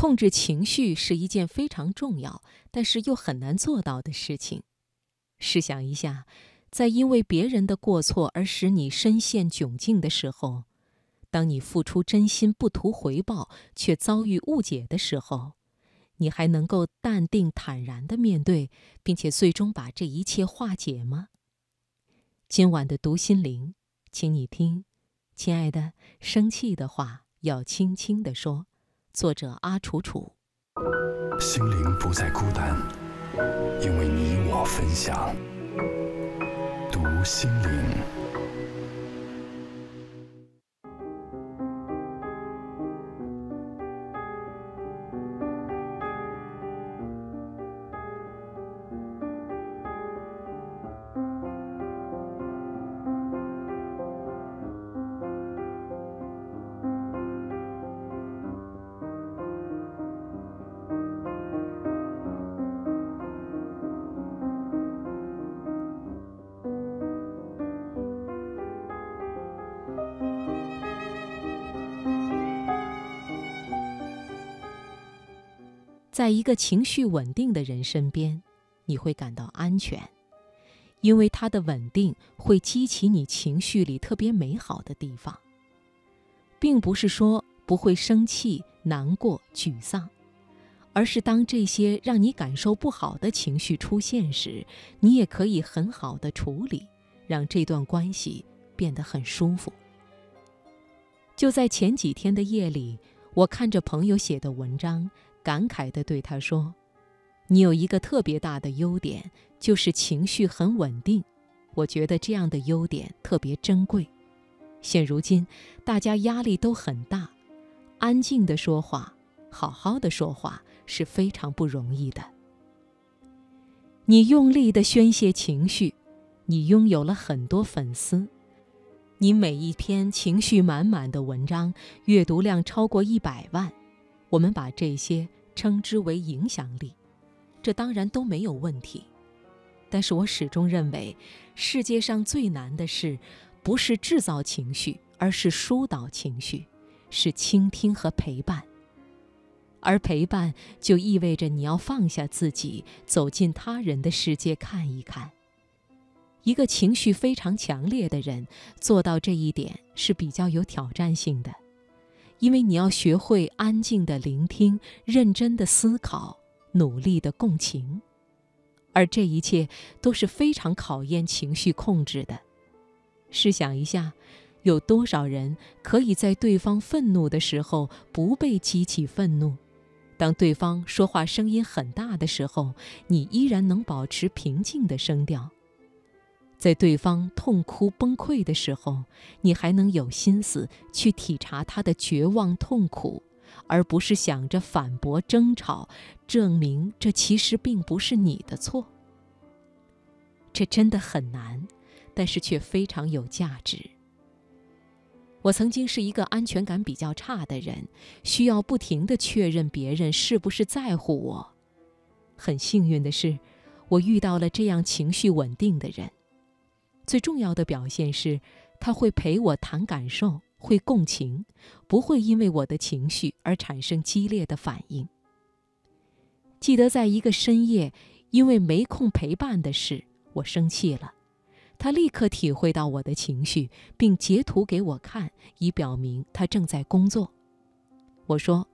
控制情绪是一件非常重要，但是又很难做到的事情。试想一下，在因为别人的过错而使你深陷窘境的时候，当你付出真心不图回报，却遭遇误解的时候，你还能够淡定坦然地面对，并且最终把这一切化解吗？今晚的读心灵，请你听，亲爱的，生气的话要轻轻地说。作者阿楚楚，心灵不再孤单，因为你我分享。读心灵。在一个情绪稳定的人身边，你会感到安全，因为他的稳定会激起你情绪里特别美好的地方。并不是说不会生气、难过、沮丧，而是当这些让你感受不好的情绪出现时，你也可以很好的处理，让这段关系变得很舒服。就在前几天的夜里，我看着朋友写的文章。感慨地对他说：“你有一个特别大的优点，就是情绪很稳定。我觉得这样的优点特别珍贵。现如今，大家压力都很大，安静地说话，好好的说话是非常不容易的。你用力地宣泄情绪，你拥有了很多粉丝。你每一篇情绪满满的文章，阅读量超过一百万。我们把这些。”称之为影响力，这当然都没有问题。但是我始终认为，世界上最难的事，不是制造情绪，而是疏导情绪，是倾听和陪伴。而陪伴就意味着你要放下自己，走进他人的世界看一看。一个情绪非常强烈的人，做到这一点是比较有挑战性的。因为你要学会安静的聆听，认真的思考，努力的共情，而这一切都是非常考验情绪控制的。试想一下，有多少人可以在对方愤怒的时候不被激起愤怒？当对方说话声音很大的时候，你依然能保持平静的声调？在对方痛哭崩溃的时候，你还能有心思去体察他的绝望痛苦，而不是想着反驳争吵，证明这其实并不是你的错。这真的很难，但是却非常有价值。我曾经是一个安全感比较差的人，需要不停地确认别人是不是在乎我。很幸运的是，我遇到了这样情绪稳定的人。最重要的表现是，他会陪我谈感受，会共情，不会因为我的情绪而产生激烈的反应。记得在一个深夜，因为没空陪伴的事，我生气了，他立刻体会到我的情绪，并截图给我看，以表明他正在工作。我说：“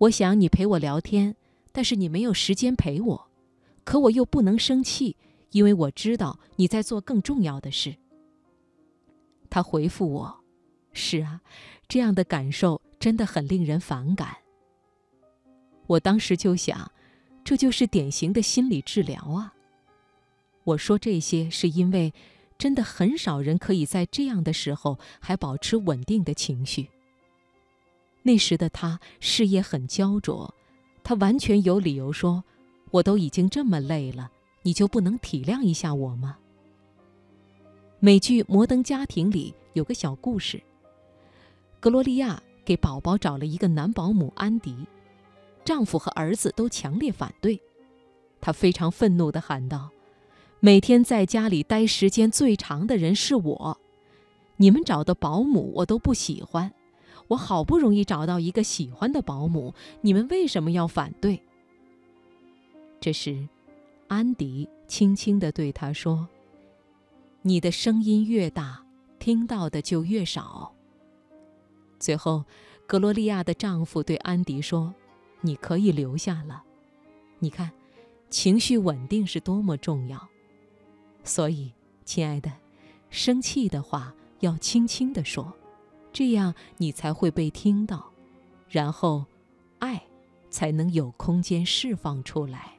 我想你陪我聊天，但是你没有时间陪我，可我又不能生气。”因为我知道你在做更重要的事。他回复我：“是啊，这样的感受真的很令人反感。”我当时就想，这就是典型的心理治疗啊。我说这些是因为，真的很少人可以在这样的时候还保持稳定的情绪。那时的他事业很焦灼，他完全有理由说：“我都已经这么累了。”你就不能体谅一下我吗？美剧《摩登家庭》里有个小故事。格罗利亚给宝宝找了一个男保姆安迪，丈夫和儿子都强烈反对。她非常愤怒地喊道：“每天在家里待时间最长的人是我，你们找的保姆我都不喜欢，我好不容易找到一个喜欢的保姆，你们为什么要反对？”这时，安迪轻轻地对他说：“你的声音越大，听到的就越少。”最后，格罗利亚的丈夫对安迪说：“你可以留下了。你看，情绪稳定是多么重要。所以，亲爱的，生气的话要轻轻地说，这样你才会被听到，然后，爱才能有空间释放出来。”